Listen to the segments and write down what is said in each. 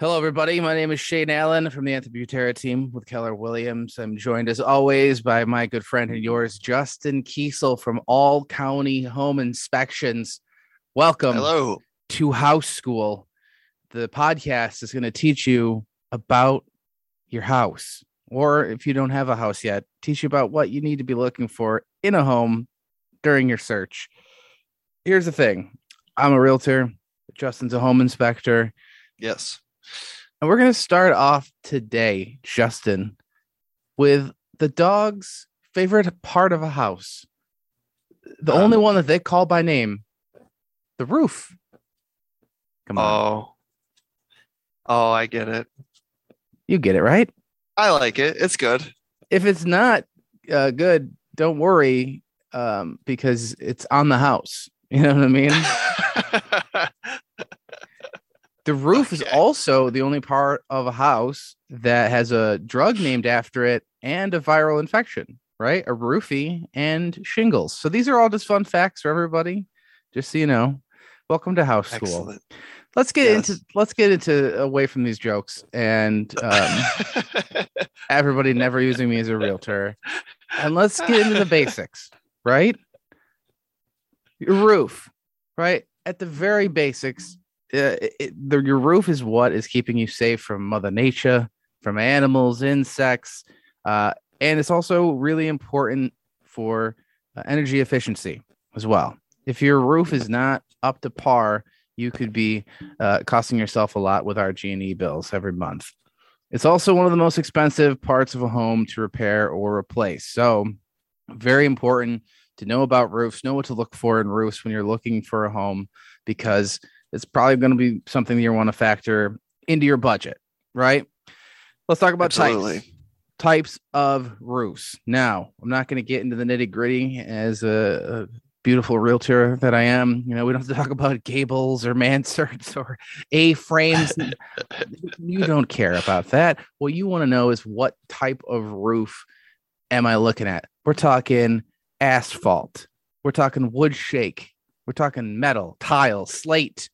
Hello, everybody. My name is Shane Allen from the Anthony Butera team with Keller Williams. I'm joined as always by my good friend and yours, Justin Kesel from All County Home Inspections. Welcome Hello. to House School. The podcast is going to teach you about your house, or if you don't have a house yet, teach you about what you need to be looking for in a home during your search. Here's the thing I'm a realtor, Justin's a home inspector. Yes. And we're going to start off today, Justin, with the dog's favorite part of a house. The Um, only one that they call by name, the roof. Come on. Oh. Oh, I get it. you get it, right? I like it. It's good. If it's not uh, good, don't worry um, because it's on the house. You know what I mean? The roof is also the only part of a house that has a drug named after it and a viral infection, right? A roofie and shingles. So these are all just fun facts for everybody. Just so you know. Welcome to house school. Excellent. Let's get Yes. into let's get into away from these jokes and um, everybody never using me as a realtor. And let's get into the basics, right? Your roof, right? At the very basics, uh, it, the, your roof is what is keeping you safe from Mother Nature, from animals, insects, uh, and it's also really important for uh, energy efficiency as well. If your roof is not up to par, you could be uh, costing yourself a lot with RG&E bills every month. It's also one of the most expensive parts of a home to repair or replace. So, very important to know about roofs, know what to look for in roofs when you're looking for a home, because it's probably going to be something you want to factor into your budget, right? Let's talk about Absolutely. types types of roofs. Now, I'm not going to get into the nitty gritty as a, a beautiful realtor that I am. You know, we don't have to talk about gables or mansards or A frames. you don't care about that. What you want to know is what type of roof am I looking at? We're talking asphalt. We're talking wood shake. We're talking metal, tile, slate,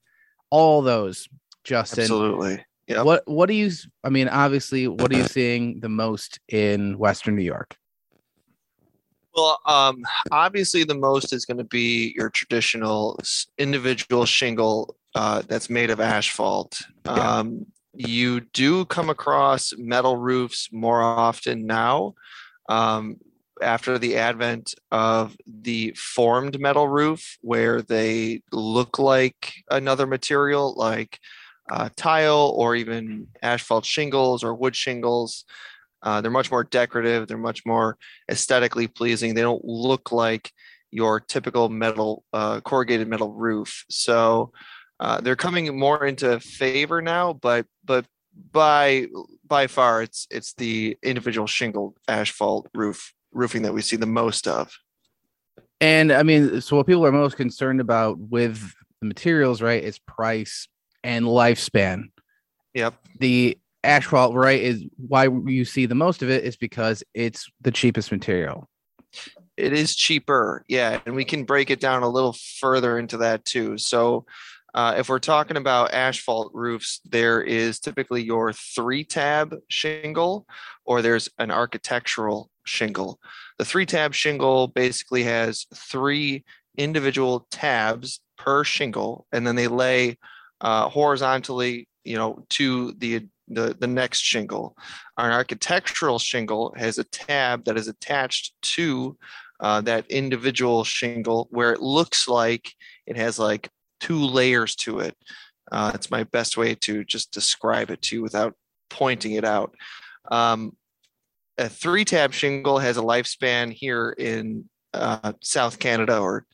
all those. Justin, Absolutely. Yep. what what do you? I mean, obviously, what are you seeing the most in Western New York? Well, um, obviously, the most is going to be your traditional individual shingle uh, that's made of asphalt. Yeah. Um, you do come across metal roofs more often now um, after the advent of the formed metal roof, where they look like another material like uh, tile or even asphalt shingles or wood shingles. Uh, they're much more decorative. They're much more aesthetically pleasing. They don't look like your typical metal uh, corrugated metal roof. So uh, they're coming more into favor now, but but by by far it's it's the individual shingle asphalt roof roofing that we see the most of. And I mean, so what people are most concerned about with the materials, right, is price and lifespan. Yep. The asphalt, right, is why you see the most of it is because it's the cheapest material. it is cheaper yeah and we can break it down a little further into that too so uh, if we're talking about asphalt roofs there is typically your three tab shingle or there's an architectural shingle. The three tab shingle basically has three individual tabs per shingle and then they lay uh, horizontally you know to the the, the next shingle. An architectural shingle has a tab that is attached to uh, that individual shingle where it looks like it has like two layers to it. Uh, it's my best way to just describe it to you without pointing it out. Um, a three tab shingle has a lifespan here in uh, South Canada or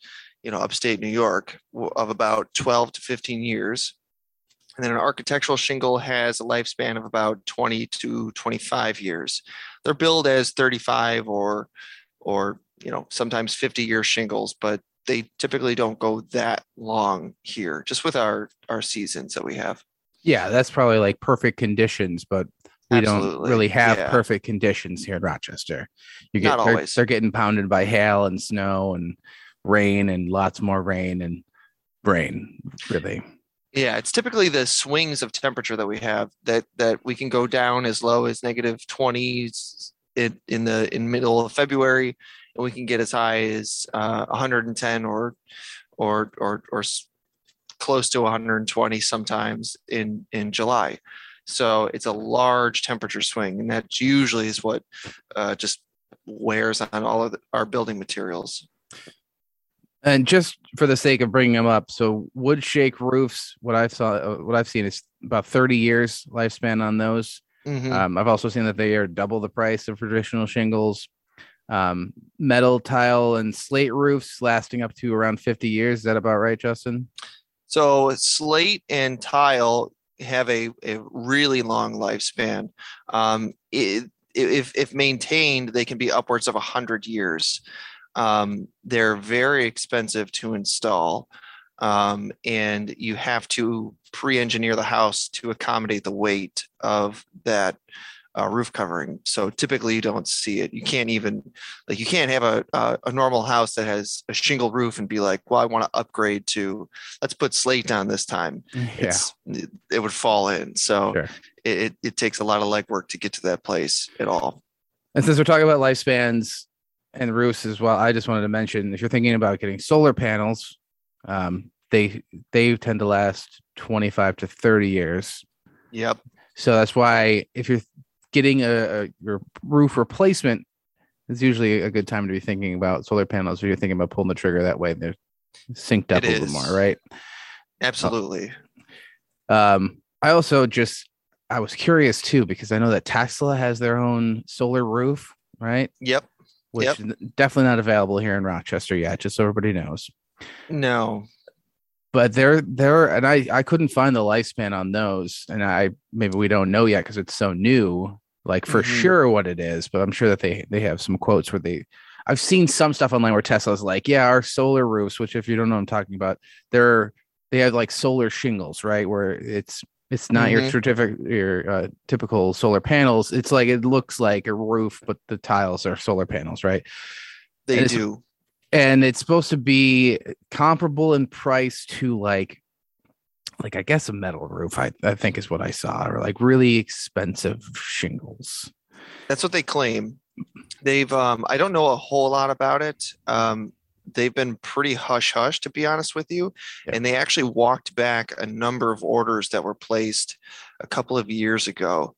you know upstate New York of about 12 to 15 years. And then an architectural shingle has a lifespan of about 20 to 25 years. They're billed as 35 or or you know sometimes 50 year shingles, but they typically don't go that long here, just with our our seasons that we have. Yeah, that's probably like perfect conditions, but we don't really have yeah. perfect conditions here in Rochester. You get Not they're, always. they're getting pounded by hail and snow and rain and lots more rain and rain, really. Yeah, it's typically the swings of temperature that we have that that we can go down as low as negative 20s in, in the in middle of February, and we can get as high as uh, 110 or or or or close to 120 sometimes in in July. So it's a large temperature swing, and that usually is what uh, just wears on all of the, our building materials. And just for the sake of bringing them up, so wood shake roofs, what I've saw, uh, what I've seen is about 30 years lifespan on those. Mm-hmm. Um, I've also seen that they are double the price of traditional shingles. Um, metal tile and slate roofs lasting up to around 50 years. Is that about right, Justin? So slate and tile have a, a really long lifespan. Um, it, if, if maintained, they can be upwards of 100 years. Um, they're very expensive to install, um, and you have to pre-engineer the house to accommodate the weight of that uh, roof covering. So typically you don't see it. You can't even like you can't have a, a, a normal house that has a shingle roof and be like, well, I want to upgrade to let's put slate down this time. Yeah. It's, it would fall in. So sure. it, it takes a lot of legwork to get to that place at all. And since we're talking about lifespans and roofs as well, I just wanted to mention if you're thinking about getting solar panels, um, they they tend to last 25 to 30 years. Yep. So that's why if you're getting a, a your roof replacement is usually a good time to be thinking about solar panels. If you're thinking about pulling the trigger that way, they're synced up it a is. little more, right? Absolutely. Um, I also just I was curious too because I know that Tesla has their own solar roof, right? Yep. Which yep. definitely not available here in Rochester yet, just so everybody knows. No. But they're they're and I I couldn't find the lifespan on those, and I maybe we don't know yet because it's so new like for mm-hmm. sure what it is, but I'm sure that they they have some quotes where they I've seen some stuff online where Tesla's like, yeah, our solar roofs, which if you don't know what I'm talking about, they're they have like solar shingles, right? Where it's it's not mm-hmm. your certificate your uh, typical solar panels. It's like it looks like a roof, but the tiles are solar panels, right? They and do. And it's supposed to be comparable in price to like like I guess a metal roof, I, I think is what I saw, or like really expensive shingles. That's what they claim. They've um I don't know a whole lot about it. Um they've been pretty hush hush to be honest with you. Yeah. And they actually walked back a number of orders that were placed a couple of years ago.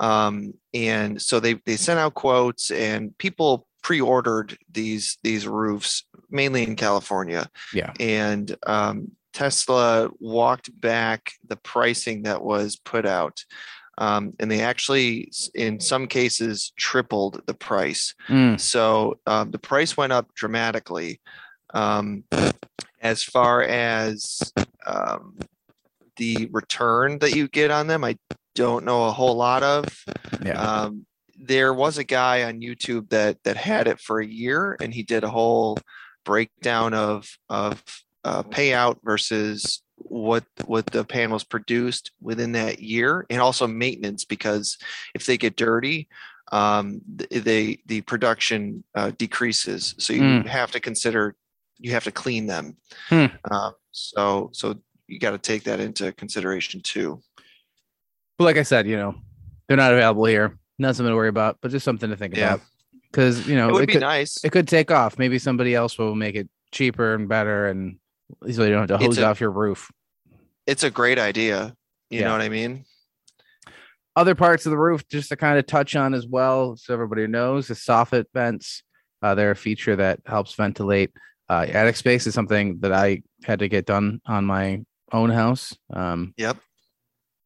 Um, and so they they sent out quotes and people pre-ordered these these roofs mainly in California. Yeah. And um, Tesla walked back the pricing that was put out. Um, and they actually, in some cases, tripled the price. Mm. So um, the price went up dramatically. Um, as far as um, the return that you get on them, I don't know a whole lot of. Yeah. Um, there was a guy on YouTube that that had it for a year, and he did a whole breakdown of of uh, payout versus what what the panels produced within that year and also maintenance because if they get dirty um, they the production uh, decreases. So you mm. have to consider you have to clean them. Hmm. uh, so so you got to take that into consideration too. But like i said you know they're not available here. Not something to worry about but just something to think yeah. about. Because you know it would it be could, nice. it could take off. Maybe somebody else will make it cheaper and better and so you don't have to hose a, off your roof. It's a great idea. You yeah. know what I mean? Other parts of the roof, just to kind of touch on as well, so everybody knows, the soffit vents. Uh, they're a feature that helps ventilate. Uh, attic space is something that I had to get done on my own house. Um, yep.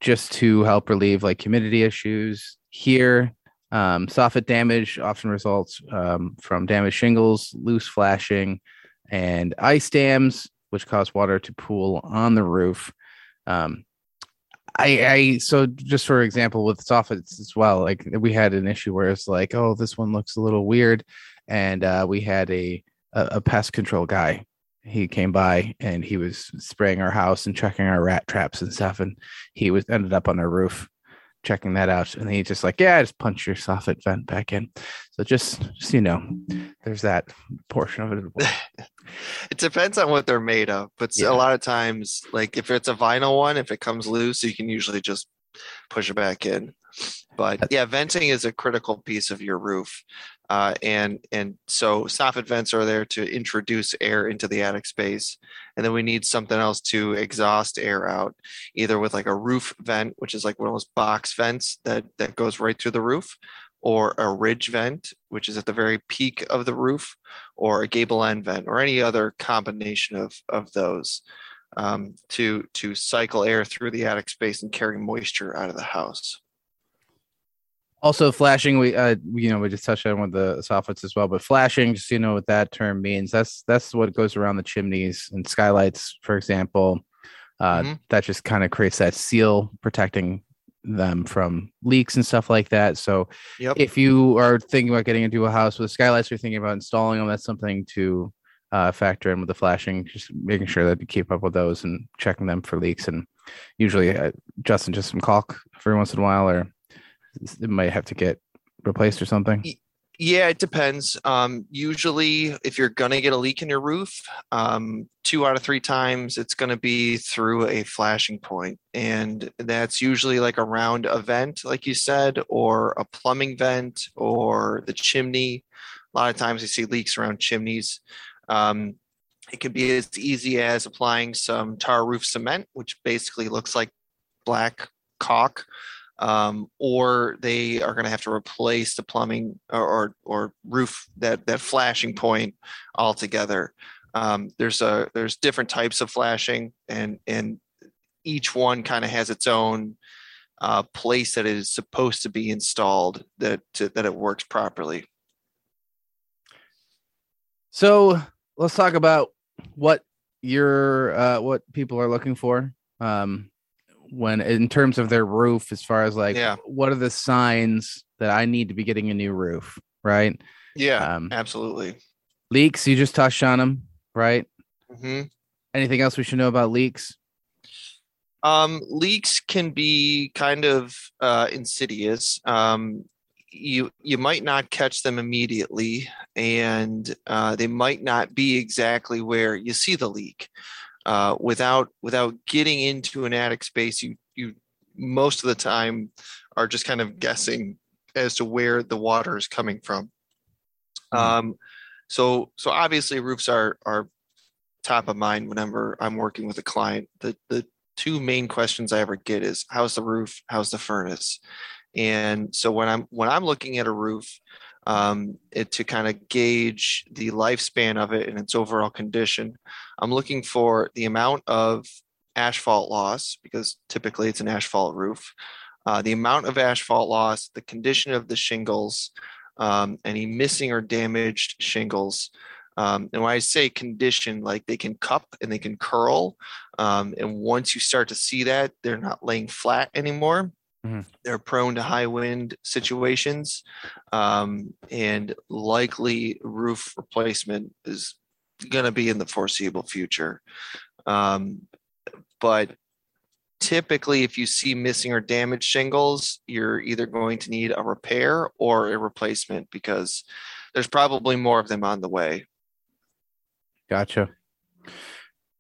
Just to help relieve like humidity issues here. Um, soffit damage often results um, from damaged shingles, loose flashing, and ice dams which caused water to pool on the roof. Um, I, I so just for example with soffits as well, like we had an issue where it's like, oh, this one looks a little weird, and uh, we had a, a a pest control guy. He came by and he was spraying our house and checking our rat traps and stuff, and he was ended up on our roof, checking that out. And he's just like, yeah, just punch your soffit vent back in. So just, just you know, there's that portion of it. it depends on what they're made of, but yeah. a lot of times, like if it's a vinyl one, if it comes loose, you can usually just push it back in. But yeah, venting is a critical piece of your roof. Uh, and and so soffit vents are there to introduce air into the attic space, and then we need something else to exhaust air out, either with like a roof vent, which is like one of those box vents that that goes right through the roof, or a ridge vent, which is at the very peak of the roof, or a gable end vent, or any other combination of of those. Um, to to cycle air through the attic space and carry moisture out of the house. Also, flashing. We, uh, you know, we just touched on with the soffits as well. But flashing, just you know what that term means. That's that's what goes around the chimneys and skylights, for example. Uh, mm-hmm. That just kind of creates that seal protecting them from leaks and stuff like that. So, yep. if you are thinking about getting into a house with skylights, you're thinking about installing them, that's something to uh, factor in with the flashing. Just making sure that you keep up with those and checking them for leaks. And usually, uh, Justin, just some caulk every once in a while, or it might have to get replaced or something? Yeah, it depends. Um, usually, if you're going to get a leak in your roof, um, two out of three times it's going to be through a flashing point. And that's usually like around a vent, like you said, or a plumbing vent or the chimney. A lot of times you see leaks around chimneys. Um, it can be as easy as applying some tar roof cement, which basically looks like black caulk um, or they are going to have to replace the plumbing or, or, or roof that that flashing point altogether. Um, there's a there's different types of flashing, and and each one kind of has its own uh, place that is supposed to be installed that to, that it works properly. So let's talk about what your uh, what people are looking for. Um, when in terms of their roof as far as like yeah. what are the signs that I need to be getting a new roof, right? Yeah, um, absolutely. Leaks, you just touched on them, right? Mm-hmm. Anything else we should know about leaks? Um, leaks can be kind of uh, insidious. Um, you you might not catch them immediately, and uh, they might not be exactly where you see the leak uh, without without getting into an attic space you you most of the time are just kind of guessing as to where the water is coming from. Mm-hmm. um, so so obviously roofs are are top of mind whenever i'm working with a client. The the two main questions i ever get is how's the roof? How's the furnace? And so when i'm when i'm looking at a roof um, it, to kind of gauge the lifespan of it and its overall condition. I'm looking for the amount of asphalt loss because typically it's an asphalt roof. Uh, the amount of asphalt loss, the condition of the shingles, um, any missing or damaged shingles. Um, and when I say condition, like they can cup and they can curl. Um, and once you start to see that, they're not laying flat anymore. Mm-hmm. They're prone to high wind situations, um, and likely roof replacement is going to be in the foreseeable future. Um, but typically, if you see missing or damaged shingles, you're either going to need a repair or a replacement because there's probably more of them on the way. Gotcha.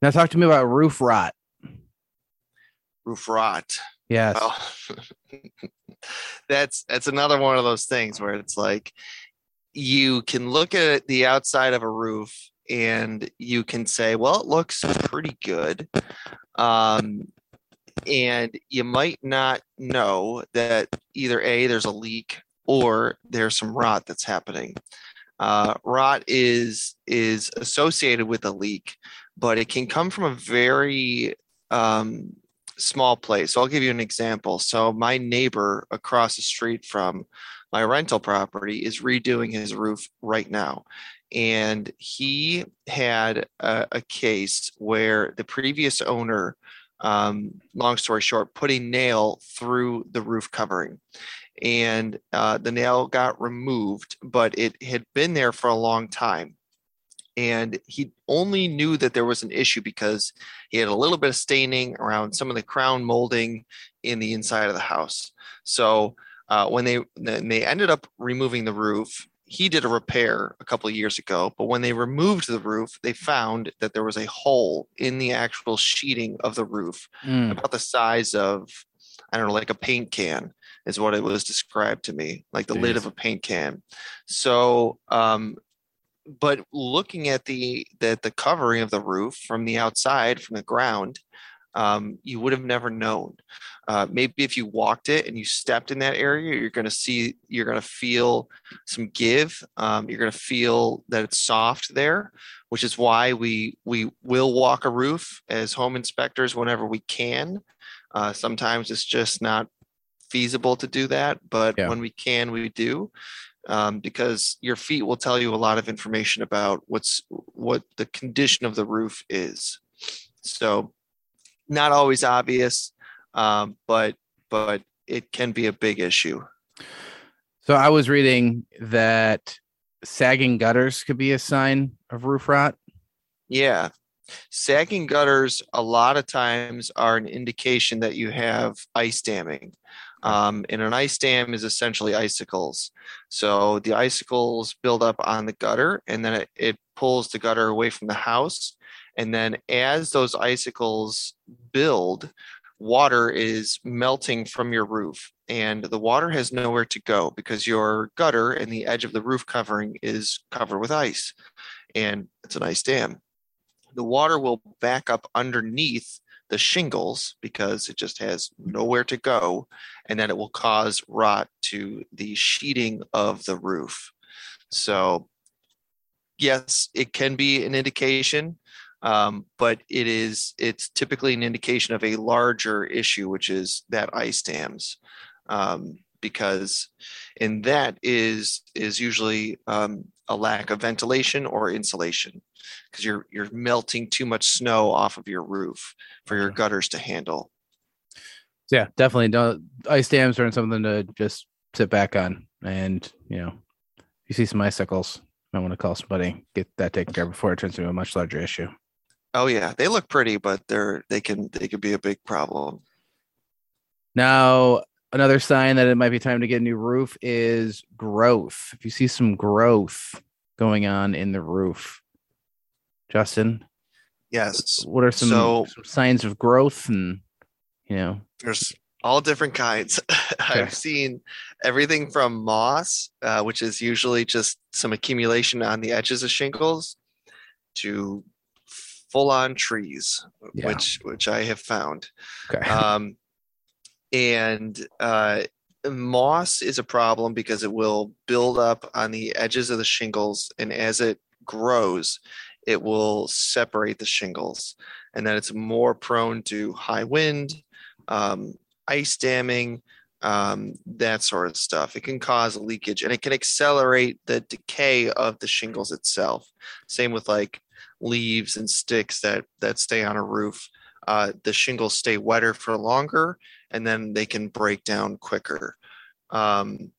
Now, talk to me about roof rot. Roof rot. Yes. Well, that's that's another one of those things where it's like you can look at the outside of a roof and you can say, well, it looks pretty good. Um, and you might not know that either A, there's a leak or there's some rot that's happening. Uh, rot is is associated with a leak, but it can come from a very um, small place. So I'll give you an example. So my neighbor across the street from my rental property is redoing his roof right now. And he had a, a case where the previous owner, um, long story short, put a nail through the roof covering. And uh, the nail got removed, but it had been there for a long time. And he only knew that there was an issue because he had a little bit of staining around some of the crown molding in the inside of the house. So uh, when they when they ended up removing the roof, he did a repair a couple of years ago. But when they removed the roof, they found that there was a hole in the actual sheeting of the roof, Mm. about the size of I don't know, like a paint can is what it was described to me, like the lid of a paint can. So, um, but looking at the the the covering of the roof from the outside, from the ground, um, you would have never known. Uh, maybe if you walked it and you stepped in that area, you're going to see, you're going to feel some give. Um, you're going to feel that it's soft there, which is why we we will walk a roof as home inspectors whenever we can. Uh, sometimes it's just not feasible to do that, but Yeah. when we can, we do. Um, because your feet will tell you a lot of information about what's what the condition of the roof is. So, not always obvious, um, but but it can be a big issue. So I was reading that sagging gutters could be a sign of roof rot. Yeah. Sagging gutters a lot of times are an indication that you have ice damming. Um, and an ice dam is essentially icicles. So the icicles build up on the gutter and then it, it pulls the gutter away from the house. And then as those icicles build, water is melting from your roof and the water has nowhere to go because your gutter and the edge of the roof covering is covered with ice and it's an ice dam. The water will back up underneath the shingles because it just has nowhere to go and then it will cause rot to the sheeting of the roof. So, yes, it can be an indication, um, but it is it's typically an indication of a larger issue, which is that ice dams, um, because and that is is usually um, a lack of ventilation or insulation because you're you're melting too much snow off of your roof for your gutters to handle. Yeah, definitely. Don't ice dams aren't something to just sit back on. And you know, if you see some icicles, I want to call somebody, get that taken care of before it turns into a much larger issue. Oh yeah, they look pretty, but they're they can they can be a big problem. Now, another sign that it might be time to get a new roof is growth. If you see some growth going on in the roof, Justin, Yes, what are some, So- some signs of growth and you know there's all different kinds. Okay. I've seen everything from moss, uh, which is usually just some accumulation on the edges of shingles, to full-on trees, Yeah. which which I have found. okay um, and uh, moss is a problem because it will build up on the edges of the shingles and as it grows it will separate the shingles. And then it's more prone to high wind um, ice damming um, that sort of stuff. It can cause leakage and it can accelerate the decay of the shingles itself. Same with like leaves and sticks that that stay on a roof uh, the shingles stay wetter for longer and then they can break down quicker. Um,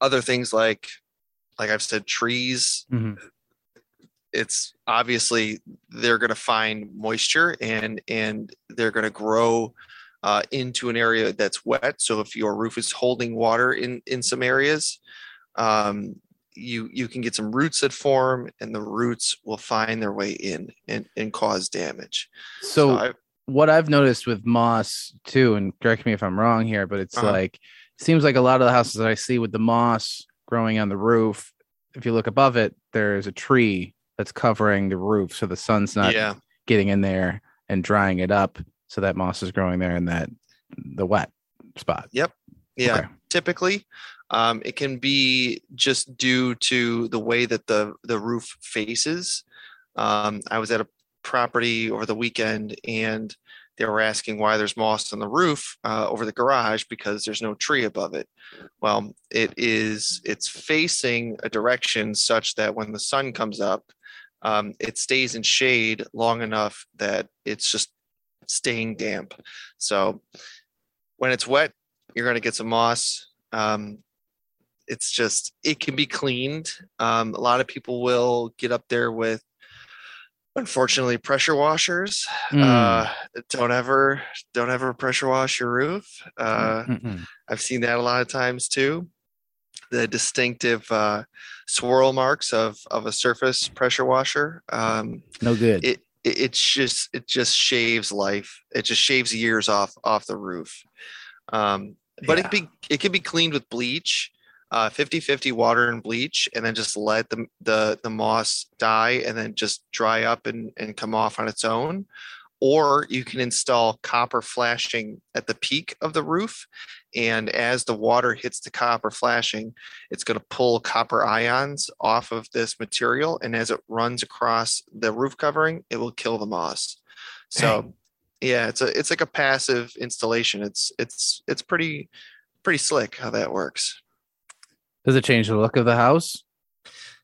other things like, like I've said, trees, Mhm. it's obviously they're going to find moisture and and they're going to grow uh, into an area that's wet. So if your roof is holding water in in some areas, um, you you can get some roots that form, and the roots will find their way in and and cause damage. so I, what I've noticed with moss too, and correct me if I'm wrong here, but it's Uh-huh. like seems like a lot of the houses that I see with the moss growing on the roof, if you look above it, there's a tree that's covering the roof, so the sun's not yeah. getting in there and drying it up, so that moss is growing there in that the wet spot. Yep. Yeah, Okay. typically, um, it can be just due to the way that the the roof faces. Um, I was at a property over the weekend, and they were asking why there's moss on the roof uh, over the garage because there's no tree above it. Well, it is it's facing a direction such that when the sun comes up, um, it stays in shade long enough that it's just staying damp. So when it's wet, you're going to get some moss. Um, it's just it can be cleaned. Um, a lot of people will get up there with Unfortunately, pressure washers. Mm. Uh, don't ever, don't ever pressure wash your roof. Uh, I've seen that a lot of times too. The distinctive uh, swirl marks of of a surface pressure washer. Um, no good. it, it it's just it just shaves life. It just shaves years off off the roof. Um, but Yeah. it be it can be cleaned with bleach, uh, 50-50 water and bleach, and then just let the the the moss die and then just dry up and and come off on its own. Or you can install copper flashing at the peak of the roof, and as the water hits the copper flashing, it's going to pull copper ions off of this material, and as it runs across the roof covering, it will kill the moss. So, Dang. yeah, it's a it's like a passive installation. It's it's it's pretty pretty slick how that works. Does it change the look of the house?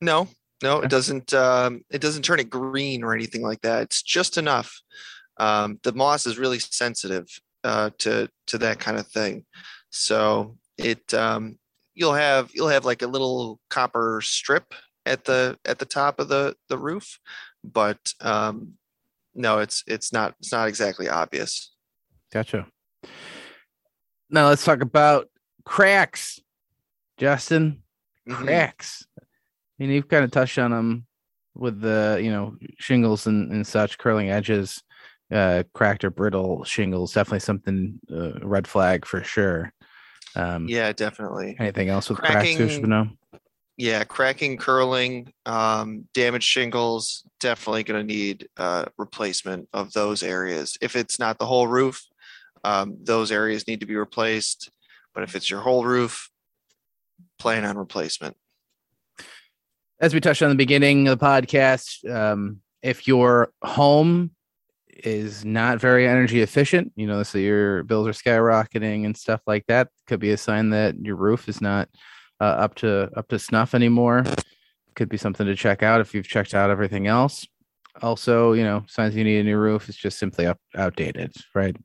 No, no, it doesn't. Um, it doesn't turn it green or anything like that. It's just enough. Um, the moss is really sensitive uh, to to that kind of thing, so it um, you'll have you'll have like a little copper strip at the at the top of the the roof, but um, no, it's it's not it's not exactly obvious. Gotcha. Now let's talk about cracks, Justin. Mhm. Cracks. mean, you've kind of touched on them with the you know shingles and, and such curling edges, uh, cracked or brittle shingles. Definitely something uh, red flag for sure. Um, Yeah, definitely. Anything else with cracks we should know? yeah cracking curling um, damaged shingles definitely going to need uh, replacement of those areas if it's not the whole roof um, those areas need to be replaced but if it's your whole roof plan on replacement as we touched on the beginning of the podcast, um, if your home is not very energy efficient, you know, so your bills are skyrocketing and stuff like that, could be a sign that your roof is not uh, up to up to snuff anymore. Could be something to check out if you've checked out everything else. Also, you know, signs you need a new roof is just simply up, outdated, right?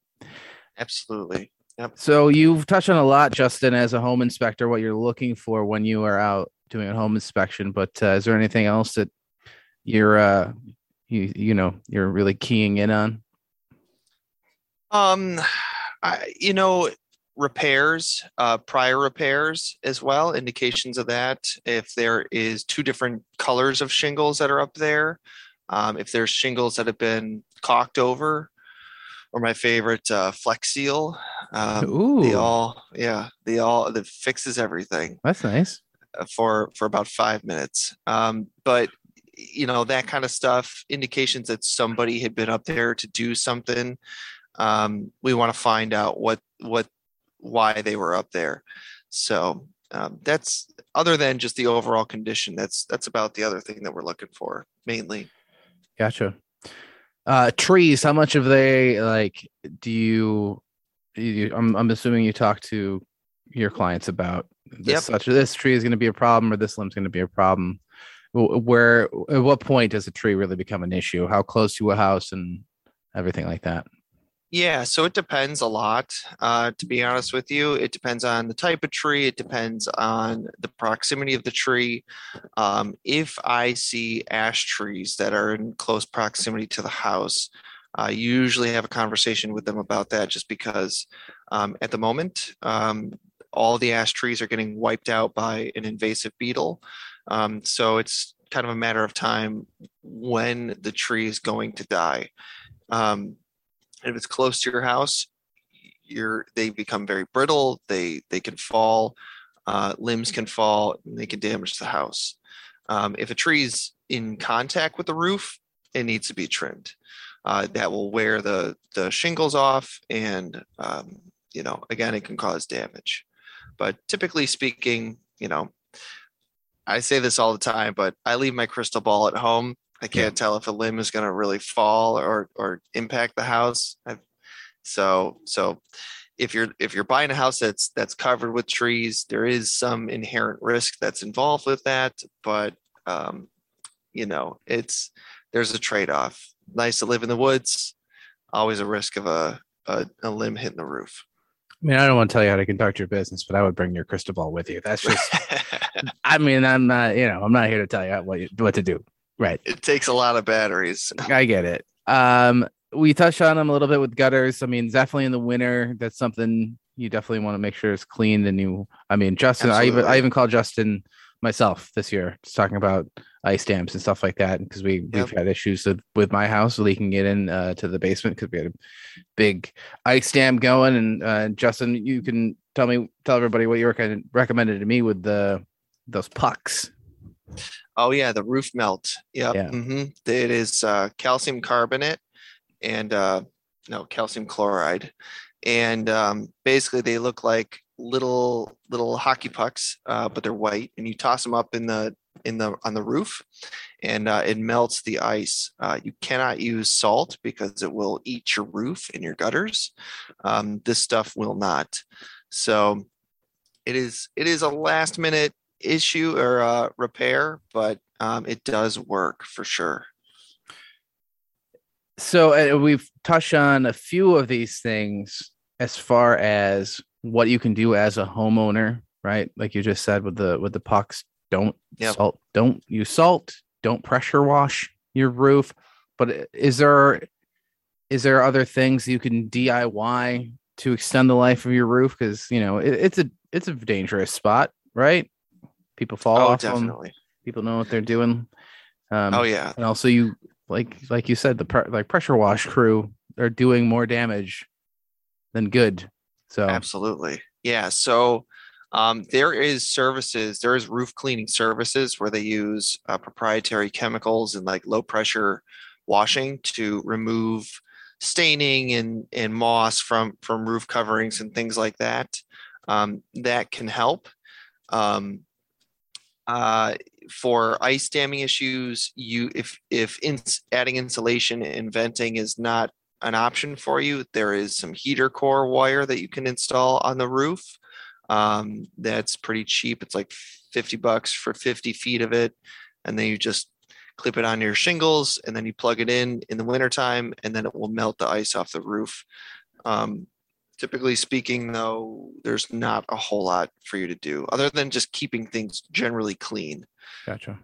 absolutely So you've touched on a lot, Justin, as a home inspector, what you're looking for when you are out doing a home inspection. But uh, is there anything else that you're, uh, you you know, you're really keying in on? um I, you know repairs uh, prior repairs as well indications of that if there is two different colors of shingles that are up there um, if there's shingles that have been caulked over or my favorite uh, flex seal um, Ooh, they all yeah they all that fixes everything that's nice. uh, for for about five minutes um, but you know that kind of stuff indications that somebody had been up there to do something um, we want to find out what what why they were up there so um, that's other than just the overall condition that's that's about the other thing that we're looking for mainly Gotcha. Uh, trees. How much of they like? Do you? you I'm I'm assuming you talk to your clients about this Yep. such this tree is going to be a problem or this limb's going to be a problem. Where at what point does a tree really become an issue? How close to a house and everything like that? Yeah, so it depends a lot. Uh, to be honest with you, it depends on the type of tree. It depends on the proximity of the tree. Um, if I see ash trees that are in close proximity to the house, I usually have a conversation with them about that just because um, at the moment, um, all the ash trees are getting wiped out by an invasive beetle. Um, so it's kind of a matter of time when the tree is going to die. Um, if it's close to your house, you're they become very brittle. They they can fall, uh, limbs can fall, and they can damage the house. Um, if a tree's in contact with the roof, it needs to be trimmed. Uh, that will wear the the shingles off, and um, you know again it can cause damage. But typically speaking, you know, I say this all the time, but I leave my crystal ball at home. I can't tell if a limb is going to really fall or or impact the house. I've, so so if you're if you're buying a house that's that's covered with trees, there is some inherent risk that's involved with that. But um, you know, it's there's a trade off. Nice to live in the woods, always a risk of a a, a limb hitting the roof. I mean, I don't want to tell you how to conduct your business, but I would bring your crystal ball with you. That's just, I mean, I'm not, you know, I'm not here to tell you what you, what to do. Right. It takes a lot of batteries. I get it. Um, we touched on them a little bit with gutters. I mean, definitely in the winter, that's something you definitely want to make sure it's cleaned. And you, I mean, Justin, I even I even called Justin myself this year, just talking about ice dams and stuff like that, because we Yep. we've had issues with, with my house leaking it in uh, to the basement because we had a big ice dam going. And uh, Justin, you can tell me tell everybody what you rec- recommended to me with the those pucks. Oh yeah, the roof melt. Yep. Yeah. hmm It is uh, calcium carbonate and uh, no calcium chloride, and um, basically they look like little little hockey pucks, uh, but they're white, and you toss them up in the in the on the roof, and uh, it melts the ice. Uh, you cannot use salt because it will eat your roof and your gutters. Um, this stuff will not. So it is it is a last minute issue or uh, repair, but um, it does work for sure. so uh, we've touched on a few of these things as far as what you can do as a homeowner right like you just said with the with the pucks don't Yep. salt don't use salt don't pressure wash your roof but is there is there other things you can diy to extend the life of your roof because you know it, it's a it's a dangerous spot right people fall Oh, off them definitely. people know what they're doing um Oh yeah, and also you like like you said the pre- like pressure wash crew are doing more damage than good so absolutely. Yeah. So um, there is services. There is roof cleaning services where they use uh, proprietary chemicals and like low pressure washing to remove staining and and moss from from roof coverings and things like that. Um, that can help. Um, uh, for ice damming issues, you if if ins- adding insulation and venting is not an option for you, there is some heater core wire that you can install on the roof. Um, that's pretty cheap. It's like 50 bucks for 50 feet of it. And then you just clip it on your shingles and then you plug it in in the wintertime and then it will melt the ice off the roof. Um, typically speaking, though, there's not a whole lot for you to do other than just keeping things generally clean. gotcha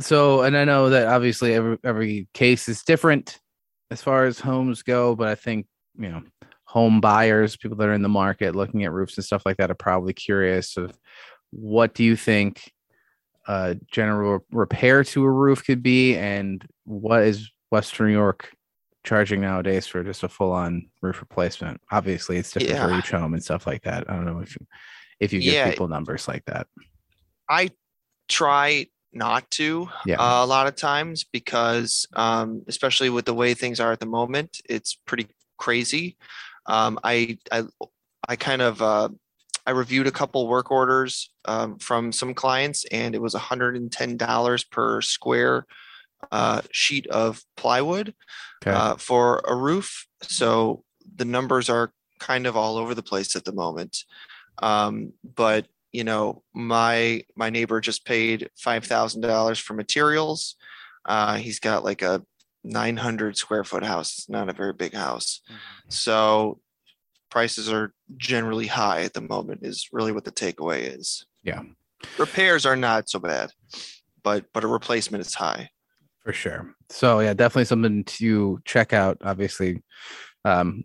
so and i know that obviously every every case is different as far as homes go but i think you know home buyers people that are in the market looking at roofs and stuff like that are probably curious of what do you think uh general repair to a roof could be and what is western york charging nowadays for just a full-on roof replacement obviously it's different for each home and stuff like that i don't know if you if you give Yeah. people numbers like that I try not to Yeah. uh, a lot of times because, um, especially with the way things are at the moment, it's pretty crazy. Um, I, I, I kind of, uh, I reviewed a couple work orders um, from some clients, and it was $110 per square uh, sheet of plywood okay uh, for a roof. So the numbers are kind of all over the place at the moment. Um, but you know, my my neighbor just paid five thousand dollars for materials. Uh, he's got like a 900 square foot house. It's not a very big house. So prices are generally high at the moment is really what the takeaway is. Yeah. Repairs are not so bad, but but a replacement is high. For sure. So yeah definitely something to check out obviously um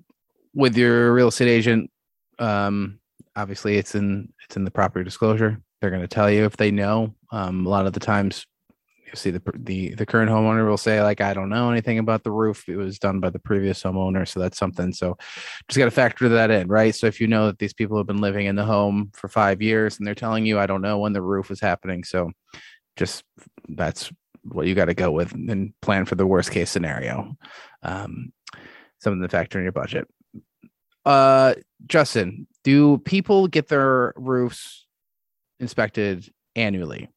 with your real estate agent. Um obviously it's in it's in the property disclosure. They're going to tell you if they know. Um a lot of the times you see the the the current homeowner will say like i don't know anything about the roof. It was done by the previous homeowner so that's something. So just got to factor that in right? So if you know that these people have been living in the home for five years and they're telling you i don't know when the roof was happening so just that's what you got to go with and plan for the worst case scenario. Um, something to factor in your budget. Uh, Justin, do people get their roofs inspected annually?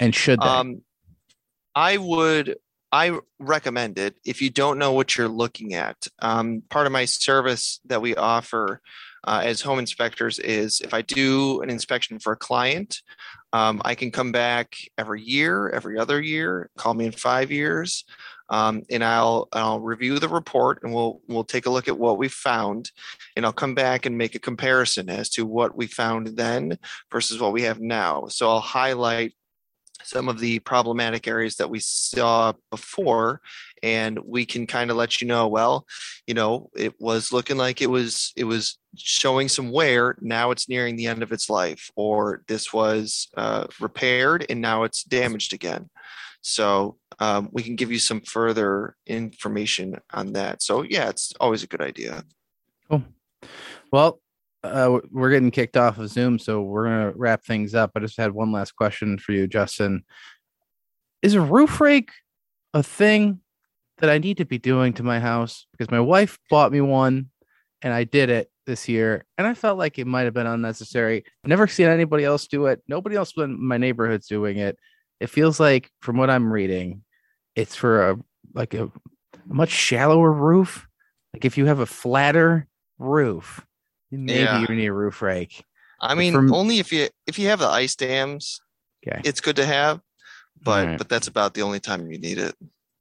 And should they? Um, I would, I recommend it if you don't know what you're looking at. Um, part of my service that we offer uh, as home inspectors is if I do an inspection for a client, um, I can come back every year, every other year, call me in five years. Um, and I'll I'll review the report and we'll we'll take a look at what we found, and I'll come back and make a comparison as to what we found then versus what we have now. So I'll highlight some of the problematic areas that we saw before and we can kind of let you know well you know it was looking like it was it was showing some wear. Now it's nearing the end of its life or this was uh, repaired and now it's damaged again. So um, we can give you some further information on that. So yeah it's always a good idea. Cool. Well uh, we're getting kicked off of Zoom, so we're gonna wrap things up. I just had one last question for you, Justin. Is a roof rake a thing that I need to be doing to my house? Because my wife bought me one, and I did it this year, and I felt like it might have been unnecessary. I've never seen anybody else do it. Nobody else in my neighborhood's doing it. It feels like, from what I'm reading, it's for a like a, a much shallower roof. Like if you have a flatter roof, Maybe yeah. you need a roof rake. I mean, from... only if you if you have the ice dams, okay. it's good to have, but right. but that's about the only time you need it.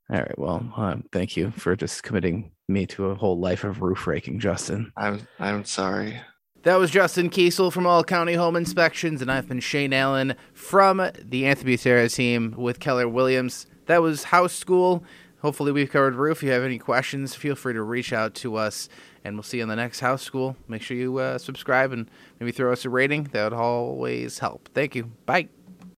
All right. Well, um, thank you for just committing me to a whole life of roof raking, Justin. I'm I'm sorry. That was Justin Kesel from All County Home Inspections, and I've been Shane Allen from the Anthony Butera team with Keller Williams. That was House School. Hopefully, we've covered roof. If you have any questions, feel free to reach out to us and we'll see you in the next house school. Make sure you uh, subscribe and maybe throw us a rating. That would always help. Thank you. Bye.